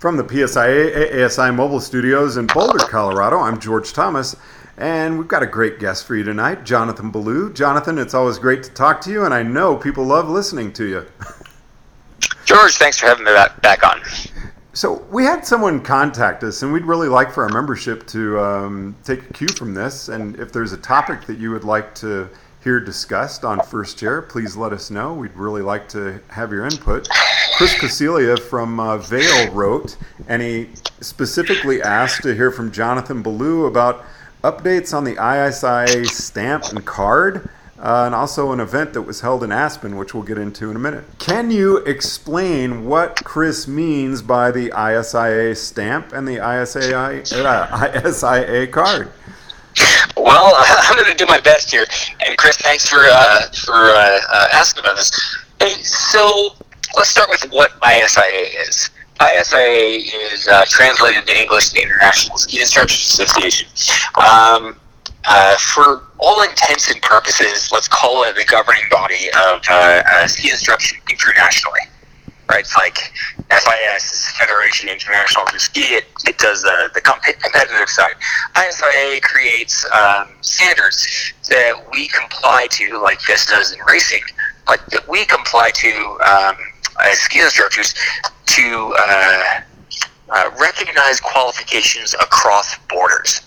From the PSIA ASI mobile studios in Boulder, Colorado, I'm George Thomas, and we've got a great guest for you tonight, Jonathan Ballou. Jonathan, it's always great to talk to you, and I know people love listening to you. George, thanks for having me back on. So we had someone contact us, and we'd really like for our membership to um, take a cue from this. And if there's a topic that you would like to hear discussed on First Chair, please let us know. We'd really like to have your input. Chris Casilia from uh, Vail wrote, and he specifically asked to hear from Jonathan Ballou about updates on the ISIA stamp and card, uh, and also an event that was held in Aspen, which we'll get into in a minute. Can you explain what Chris means by the ISIA stamp and the ISIA, uh, ISIA card? Well, I'm going to do my best here. And Chris, thanks for uh, for uh, uh, asking about this. Hey, so let's start with what ISIA is. ISIA is uh, translated into English the International Ski Instructors Association. Um, uh, for all intents and purposes, let's call it the governing body of uh, uh ski instruction internationally. Right? It's like FIS, Federation International of Ski. It, it does the, the competitive side. ISIA creates um, standards that we comply to, like FIS does in racing, but that we comply to um, as ski instructors to uh, uh, recognize qualifications across borders.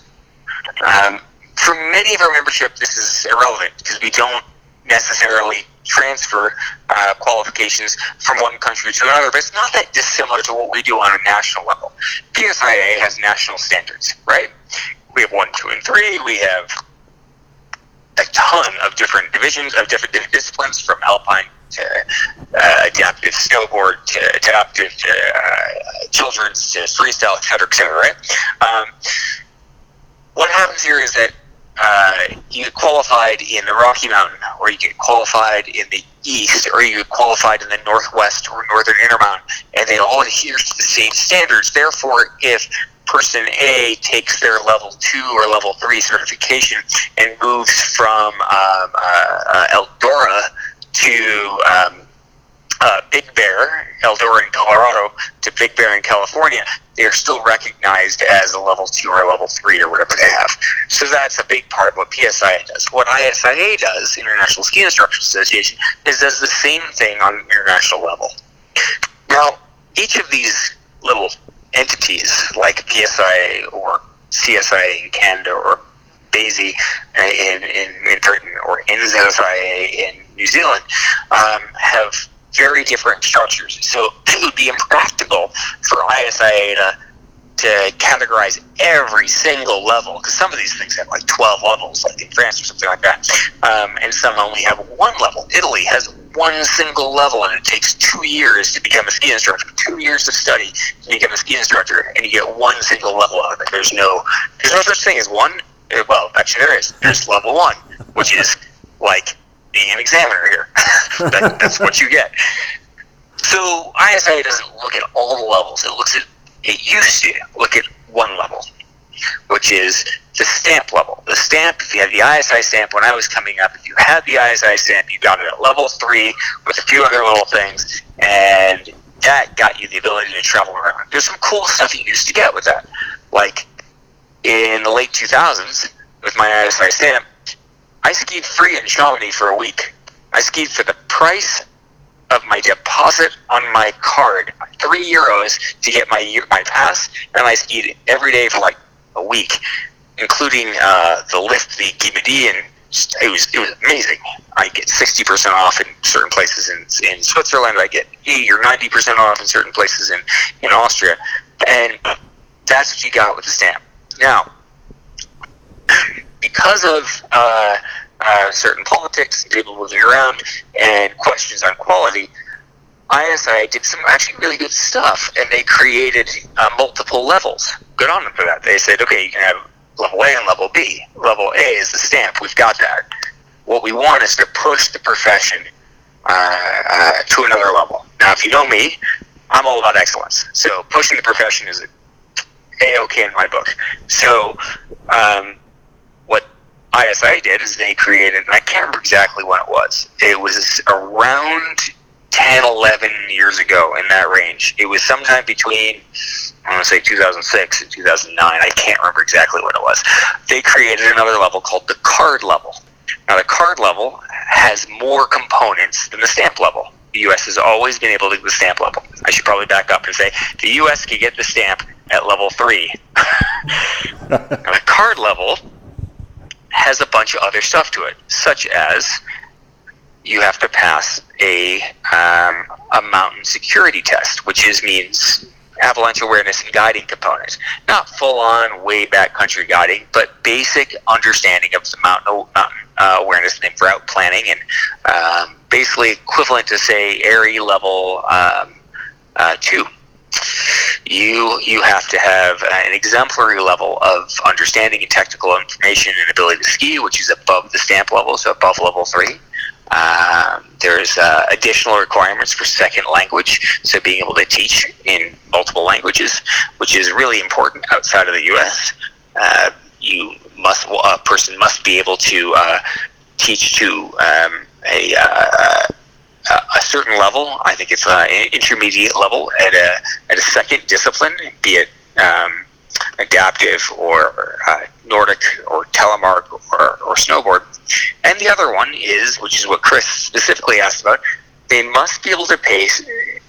Um, for many of our membership, this is irrelevant because we don't necessarily transfer uh, qualifications from one country to another, but it's not that dissimilar to what we do on a national level. PSIA has national standards, right? We have one, two, and three. We have ton of different divisions of different disciplines, from alpine to uh, adaptive snowboard to adaptive to uh, children's to freestyle, et cetera, et cetera, right? Um, what happens here is that uh, you get qualified in the Rocky Mountain, or you get qualified in the East, or you get qualified in the Northwest or Northern Intermountain, and they all adhere to the same standards. Therefore, if person A takes their level two or level three certification and moves from um, uh, uh, Eldora to um, uh, Big Bear, Eldora in Colorado, to Big Bear in California, they're still recognized as a level two or a level three or whatever they have. So that's a big part of what PSIA does. What ISIA does, International Ski Instructors Association, is does the same thing on an international level. Now, each of these little entities, like PSIA or CSIA in Canada or BASI in, in, in Britain or NZSIA in New Zealand, um, have very different structures. So it would be impractical for ISIA to, to categorize every single level because some of these things have like 12 levels, like in France or something like that, um, and some only have one level. Italy has one single level, and it takes two years to become a ski instructor. Two years of study to become a ski instructor, and you get one single level of it. There's no, there's no such thing as one. Uh, well, actually, there is. There's level one, which is like being an examiner here. that, that's what you get. So ISIA doesn't look at all the levels. It looks at it used to look at one level, which is the stamp level. The stamp, if you had the ISI stamp when I was coming up, if you had the ISI stamp, you got it at level three with a few other little things, and that got you the ability to travel around. There's some cool stuff you used to get with that. Like in the late 2000s, with my ISI stamp, I skied free in Chamonix for a week. I skied for the price of my deposit on my card, three euros to get my my pass, and I skied every day for like a week, including uh, the lift, the Aiguille du Midi, and it was it was amazing. I get sixty percent off in certain places in in Switzerland. I get eighty or ninety percent off in certain places in in Austria, and that's what you got with the stamp. Now, because of uh, uh, certain politics, people moving around, and questions on quality, ISI did some actually really good stuff, and they created uh, multiple levels. Good on them for that. They said, okay, you can have level A and level B. Level A is the stamp. We've got that. What we want is to push the profession uh, uh, to another level. Now, if you know me, I'm all about excellence. So pushing the profession is a okay in my book. So um, what ISI did is they created, and I can't remember exactly when it was. It was around 10, 11 years ago in that range. It was sometime between, I want to say 2006 and 2009. I can't remember exactly what it was. They created another level called the card level. Now, the card level has more components than the stamp level. The U.S. has always been able to do the stamp level. I should probably back up and say the U.S. can get the stamp at level three. now, the card level has a bunch of other stuff to it, such as you have to pass a um, a mountain security test, which is means avalanche awareness and guiding components. Not full on way backcountry guiding, but basic understanding of the mountain mountain uh, awareness and route planning, and um, basically equivalent to say AIARE level um, uh, two. You you have to have an exemplary level of understanding and technical information and ability to ski, which is above the stamp level, so above level three. Um, there's uh, additional requirements for second language, so being able to teach in multiple languages, which is really important outside of the U.S. Uh, you must a person must be able to uh, teach to um, a uh, a certain level. I think it's an intermediate level at a at a second discipline, be it um, adaptive or uh, Nordic or telemark or, or snowboard. And the other one is, which is what Chris specifically asked about, they must be able to pace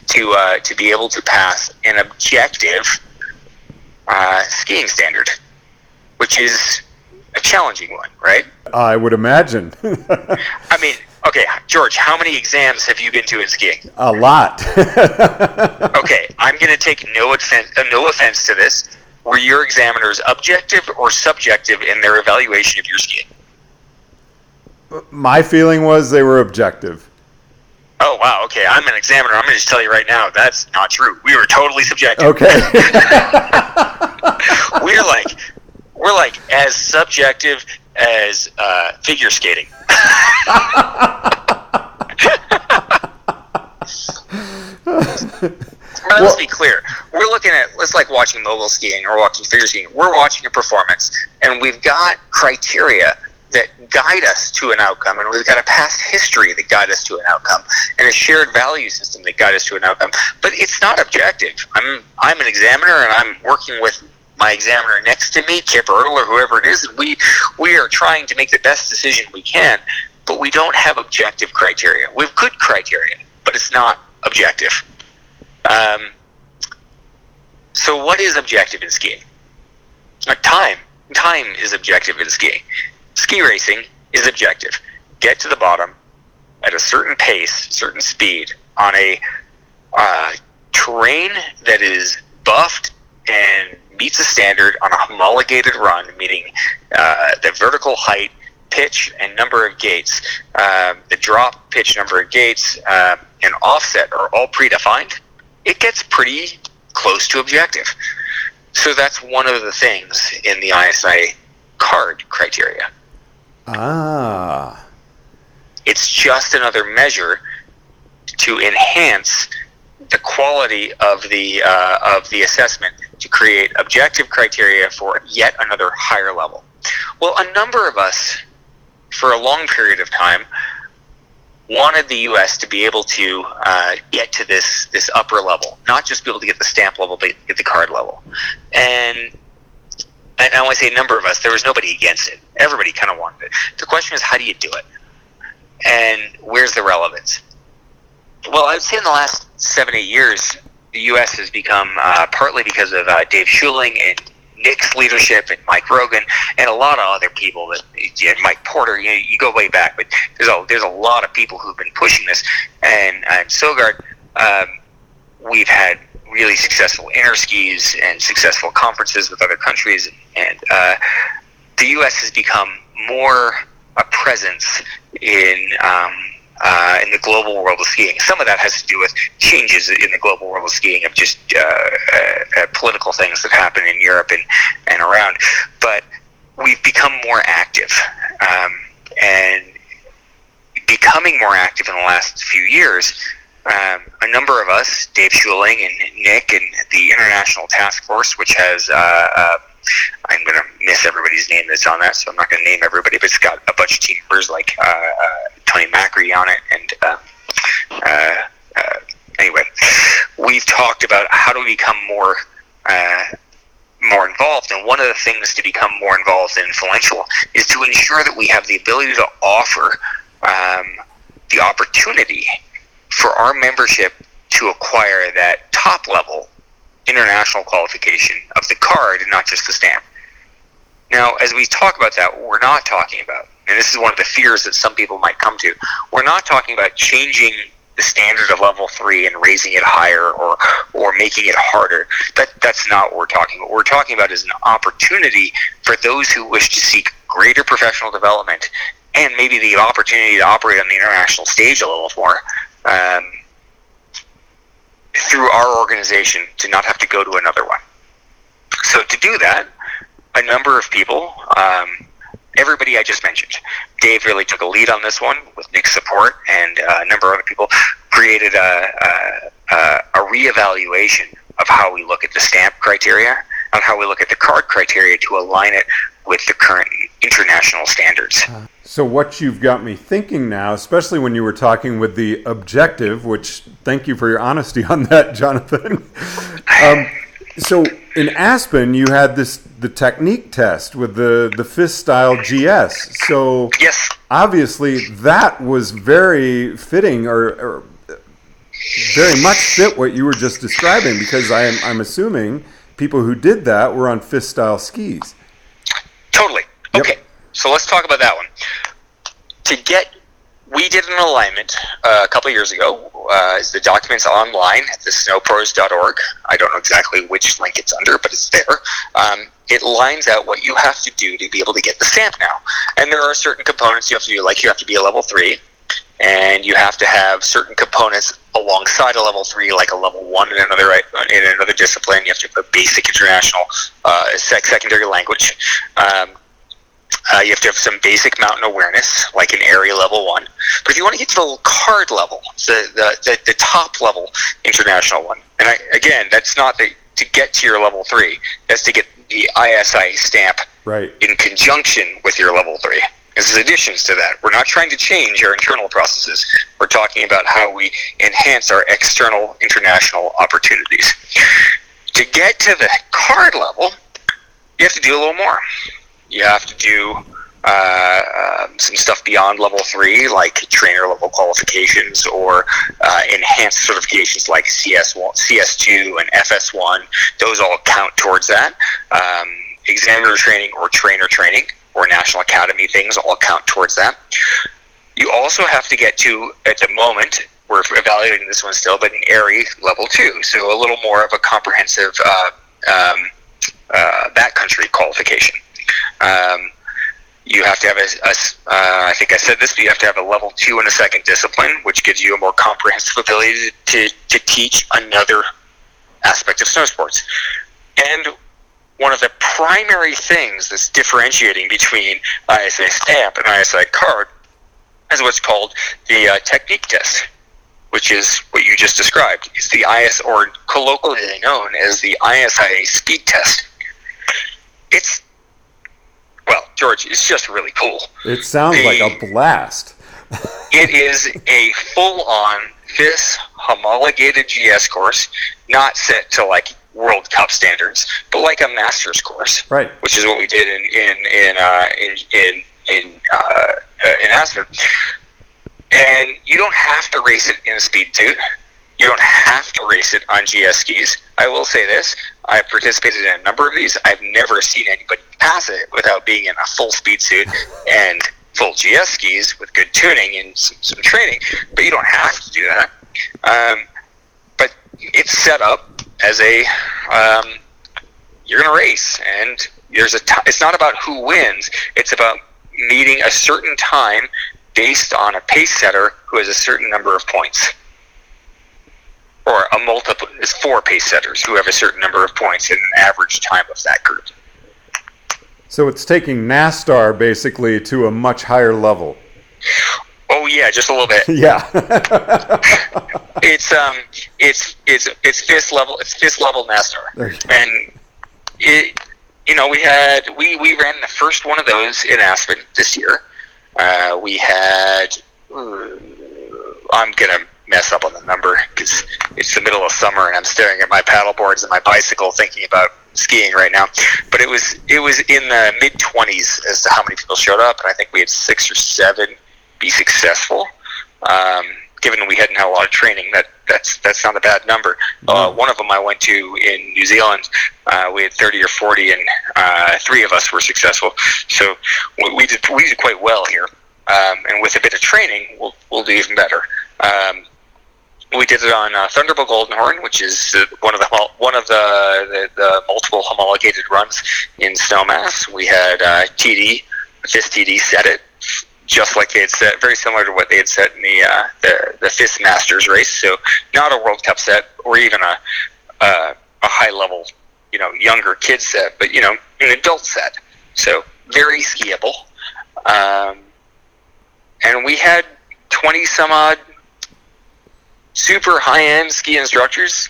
to uh, to be able to pass an objective uh, skiing standard, which is a challenging one, right? I would imagine. I mean, okay, George, how many exams have you been to in skiing? A lot. okay, I'm going to take no offense, uh, no offense to this. Were your examiners objective or subjective in their evaluation of your skiing? My feeling was they were objective. Oh wow, okay. I'm an examiner. I'm going to just tell you right now that's not true. We were totally subjective. Okay. we're like we're like as subjective as uh, figure skating. Now, let's be clear. We're looking at it's like watching mogul skiing or watching figure skiing. We're watching a performance, and we've got criteria that guide us to an outcome, and we've got a past history that guide us to an outcome, and a shared value system that guide us to an outcome. But it's not objective. I'm I'm an examiner, and I'm working with my examiner next to me, Kip Earl, or whoever it is, and we we are trying to make the best decision we can. But we don't have objective criteria. We have good criteria, but it's not objective. Um, so, what is objective in skiing? Like time. Time is objective in skiing. Ski racing is objective. Get to the bottom at a certain pace, certain speed, on a uh, terrain that is buffed and meets a standard on a homologated run, meaning uh, the vertical height, pitch, and number of gates. Uh, the drop, pitch, number of gates, uh, and offset are all predefined it gets pretty close to objective. So that's one of the things in the ISI card criteria. Ah. It's just another measure to enhance the quality of the uh, of the assessment to create objective criteria for yet another higher level. Well, a number of us, for a long period of time, wanted the U.S. to be able to uh, get to this this upper level, not just be able to get the stamp level, but get the card level. And and I want to say a number of us, there was nobody against it. Everybody kind of wanted it. The question is, how do you do it? And where's the relevance? Well, I would say in the last seven, eight years, the U.S. has become uh, partly because of uh, Dave Schuling and Nick's leadership and Mike Rogan and a lot of other people that and Mike Porter. You know, you go way back, but there's a there's a lot of people who've been pushing this. And and Sogard, um, we've had really successful interskis and successful conferences with other countries, and uh, the U.S. has become more a presence in. Um, uh, in the global world of skiing. Some of that has to do with changes in the global world of skiing of just uh, uh, uh, political things that happen in Europe and, and around. But we've become more active. Um, and becoming more active in the last few years, um, a number of us, Dave Schuling and Nick and the International Task Force, which has uh, uh, I'm going to miss everybody's name that's on that, so I'm not going to name everybody, but it's got a bunch of team members like uh, uh, Tony Macri on it and uh, uh, uh, anyway, we've talked about how do we become more uh, more involved. And one of the things to become more involved and influential is to ensure that we have the ability to offer um, the opportunity for our membership to acquire that top level international qualification of the card and not just the stamp. Now, as we talk about that, we're not talking about, and this is one of the fears that some people might come to, we're not talking about changing the standard of level three and raising it higher or or making it harder. That that's not what we're talking about. What we're talking about is an opportunity for those who wish to seek greater professional development and maybe the opportunity to operate on the international stage a little more. Um, through our organization to not have to go to another one. So to do that, a number of people, um, everybody I just mentioned, Dave really took a lead on this one with Nick's support, and uh, a number of other people created a, a, a reevaluation of how we look at the stamp criteria and how we look at the card criteria to align it with the current international standards. So, what you've got me thinking now, especially when you were talking with the objective, which thank you for your honesty on that, Jonathan. um, so, in Aspen, you had this the technique test with the the FIS style GS. So, yes, obviously, that was very fitting or, or very much fit what you were just describing because I am I'm assuming people who did that were on FIS style skis. Totally. Yep. Okay. So let's talk about that one. To get, we did an alignment uh, a couple years ago. Uh, the documents online at the snowpros.org. I don't know exactly which link it's under, but it's there. Um, it lines out what you have to do to be able to get the stamp now. And there are certain components you have to do, like you have to be a level three, and you have to have certain components alongside a level three, like a level one in another in another discipline. You have to have a basic international uh, secondary language. Um, uh, you have to have some basic mountain awareness, like an AIARE level one. But if you want to get to the card level, the the, the, the top level international one, and I, again, that's not the, to get to your level three. That's to get the ISI stamp right. in conjunction with your level three. This is additions to that. We're not trying to change our internal processes. We're talking about how we enhance our external international opportunities. To get to the card level, you have to do a little more. You have to do uh, um, some stuff beyond level three, like trainer level qualifications or uh, enhanced certifications like CS1, CS2 and FS1. Those all count towards that. Um, examiner training or trainer training or national academy things all count towards that. You also have to get to, at the moment, we're evaluating this one still, but an AIARE level two, so a little more of a comprehensive uh, um, uh, backcountry qualification. Um, you have to have a, a uh, I think I said this, but you have to have a level two in a second discipline, which gives you a more comprehensive ability to, to teach another aspect of snow sports. And one of the primary things that's differentiating between ISI stamp and ISI card is what's called the uh, technique test, which is what you just described. It's the IS, or colloquially known as the ISI speed test. It's well, George, it's just really cool. It sounds the, like a blast. it is a full-on FIS homologated GS course, not set to like World Cup standards, but like a master's course, right? Which is what we did in in in uh, in in in, uh, in Aspen. And you don't have to race it in a speed suit. You don't have to race it on GS skis. I will say this: I've participated in a number of these. I've never seen anybody pass it without being in a full speed suit and full GS skis with good tuning and some, some training. But you don't have to do that. Um, but it's set up as a um, you're going to race, and there's a. T- it's not about who wins. It's about meeting a certain time based on a pace setter who has a certain number of points or a multiple is four pace setters who have a certain number of points in an average time of that group. So it's taking NASTAR basically to a much higher level. Oh yeah, just a little bit. yeah. it's um, it's it's it's FIS level. It's FIS level NASTAR, and it. You know, we had we we ran the first one of those in Aspen this year. Uh, we had. I'm gonna mess up on the number because it's the middle of summer and I'm staring at my paddle boards and my bicycle, thinking about skiing right now. But it was it was in the mid 20s as to how many people showed up, and I think we had six or seven be successful. Um, given we hadn't had a lot of training, that that's that's not a bad number. Uh, one of them I went to in New Zealand. Uh, we had 30 or 40, and uh, three of us were successful. So we, we did we did quite well here. Um, and with a bit of training, we'll we'll do even better. Um, we did it on uh, Thunderbolt Goldenhorn, which is uh, one of the one of the, the, the multiple homologated runs in Snowmass. We had uh, TD, FIS TD set it just like they had set, very similar to what they had set in the uh, the, the FIS Masters race. So not a World Cup set or even a uh, a high level, you know, younger kid set, but you know, an adult set. So very skiable. Um, and we had twenty some odd super high end ski instructors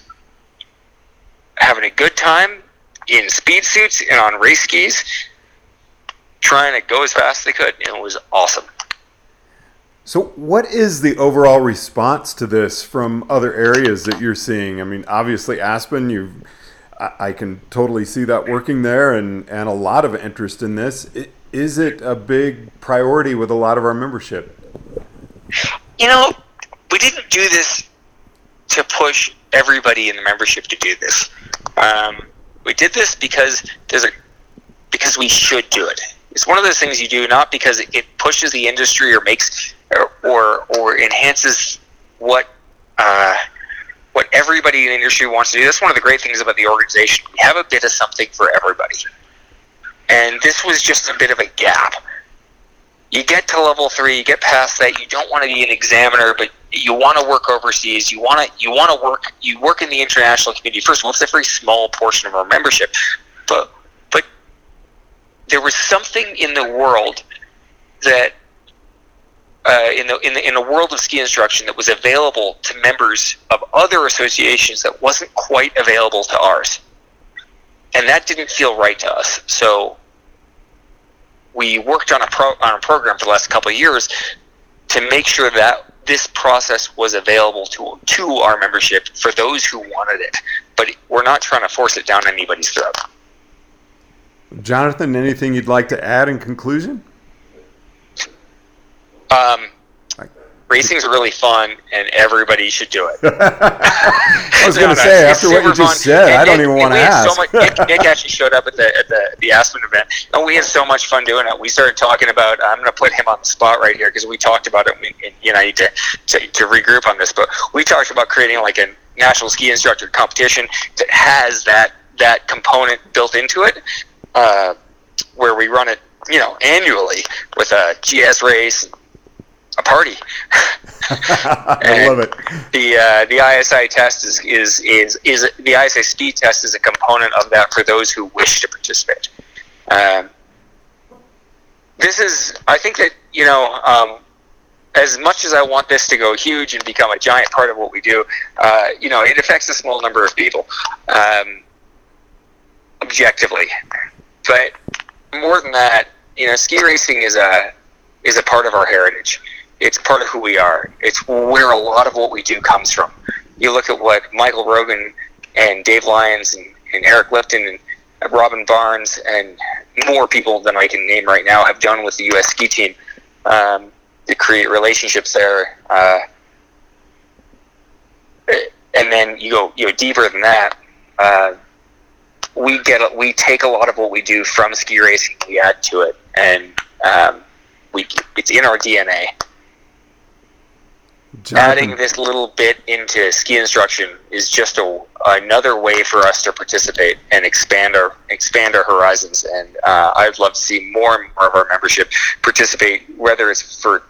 having a good time in speed suits and on race skis trying to go as fast as they could, and it was awesome. So, what is the overall response to this from other areas that you're seeing? I mean, obviously Aspen, you I can totally see that working there, and and a lot of interest in this. Is it a big priority with a lot of our membership? You know, we didn't do this to push everybody in the membership to do this. Um, we did this because there's a because we should do it it's one of those things you do not because it pushes the industry or makes or or, or enhances what uh, what everybody in the industry wants to do. That's one of the great things about the organization. We have a bit of something for everybody, and this was just a bit of a gap. You get to level three, you get past that. You don't want to be an examiner, but you want to work overseas. You want to you want to work you work in the international community. First all, it's a very small portion of our membership, but there was something in the world that uh, in the in the in the world of ski instruction that was available to members of other associations that wasn't quite available to ours, and that didn't feel right to us. So we worked on a pro, on a program for the last couple of years to make sure that this process was available to to our membership for those who wanted it. But we're not trying to force it down anybody's throat. Jonathan, anything you'd like to add in conclusion? Um, racing's really fun, and everybody should do it. I was going to no, say no, after what you just fun. said, and I don't Nick, even want to ask. So much, Nick, Nick, actually showed up at the at the, the Aspen event, and we had so much fun doing it. We started talking about. I'm going to put him on the spot right here because we talked about it. We, you know, I need to, to to regroup on this, but we talked about creating like a national ski instructor competition that has that that component built into it uh, where we run it, you know, annually with a GS race, a party. I love it. The uh, the ISI test is, is is is the ISI speed test is a component of that for those who wish to participate. Um, this is, I think that you know, um, as much as I want this to go huge and become a giant part of what we do, uh, you know, it affects a small number of people. Um, objectively, but more than that, you know, ski racing is a is a part of our heritage. It's part of who we are. It's where a lot of what we do comes from. You look at what Michael Rogan and Dave Lyons and, and Eric Lipton and Robin Barnes and more people than I can name right now have done with the U.S. ski team um, to create relationships there. Uh, and then you go you know deeper than that. Uh, we get we take a lot of what we do from ski racing, we add to it, and um, we it's in our DNA. Jonathan. Adding this little bit into ski instruction is just a, another way for us to participate and expand our expand our horizons. And uh, I'd love to see more and more of our membership participate, whether it's for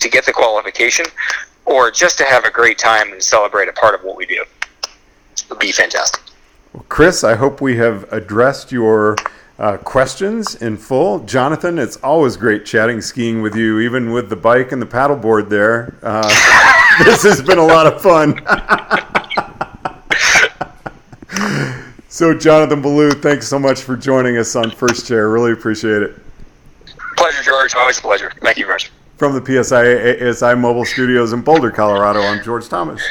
to get the qualification or just to have a great time and celebrate a part of what we do. It would be fantastic. Well, Chris, I hope we have addressed your uh, questions in full. Jonathan, it's always great chatting skiing with you, even with the bike and the paddleboard there. Uh, this has been a lot of fun. so, Jonathan Ballou, thanks so much for joining us on First Chair. Really appreciate it. Pleasure, George. Always a pleasure. Thank you very much. From the PSI ASI Mobile Studios in Boulder, Colorado, I'm George Thomas.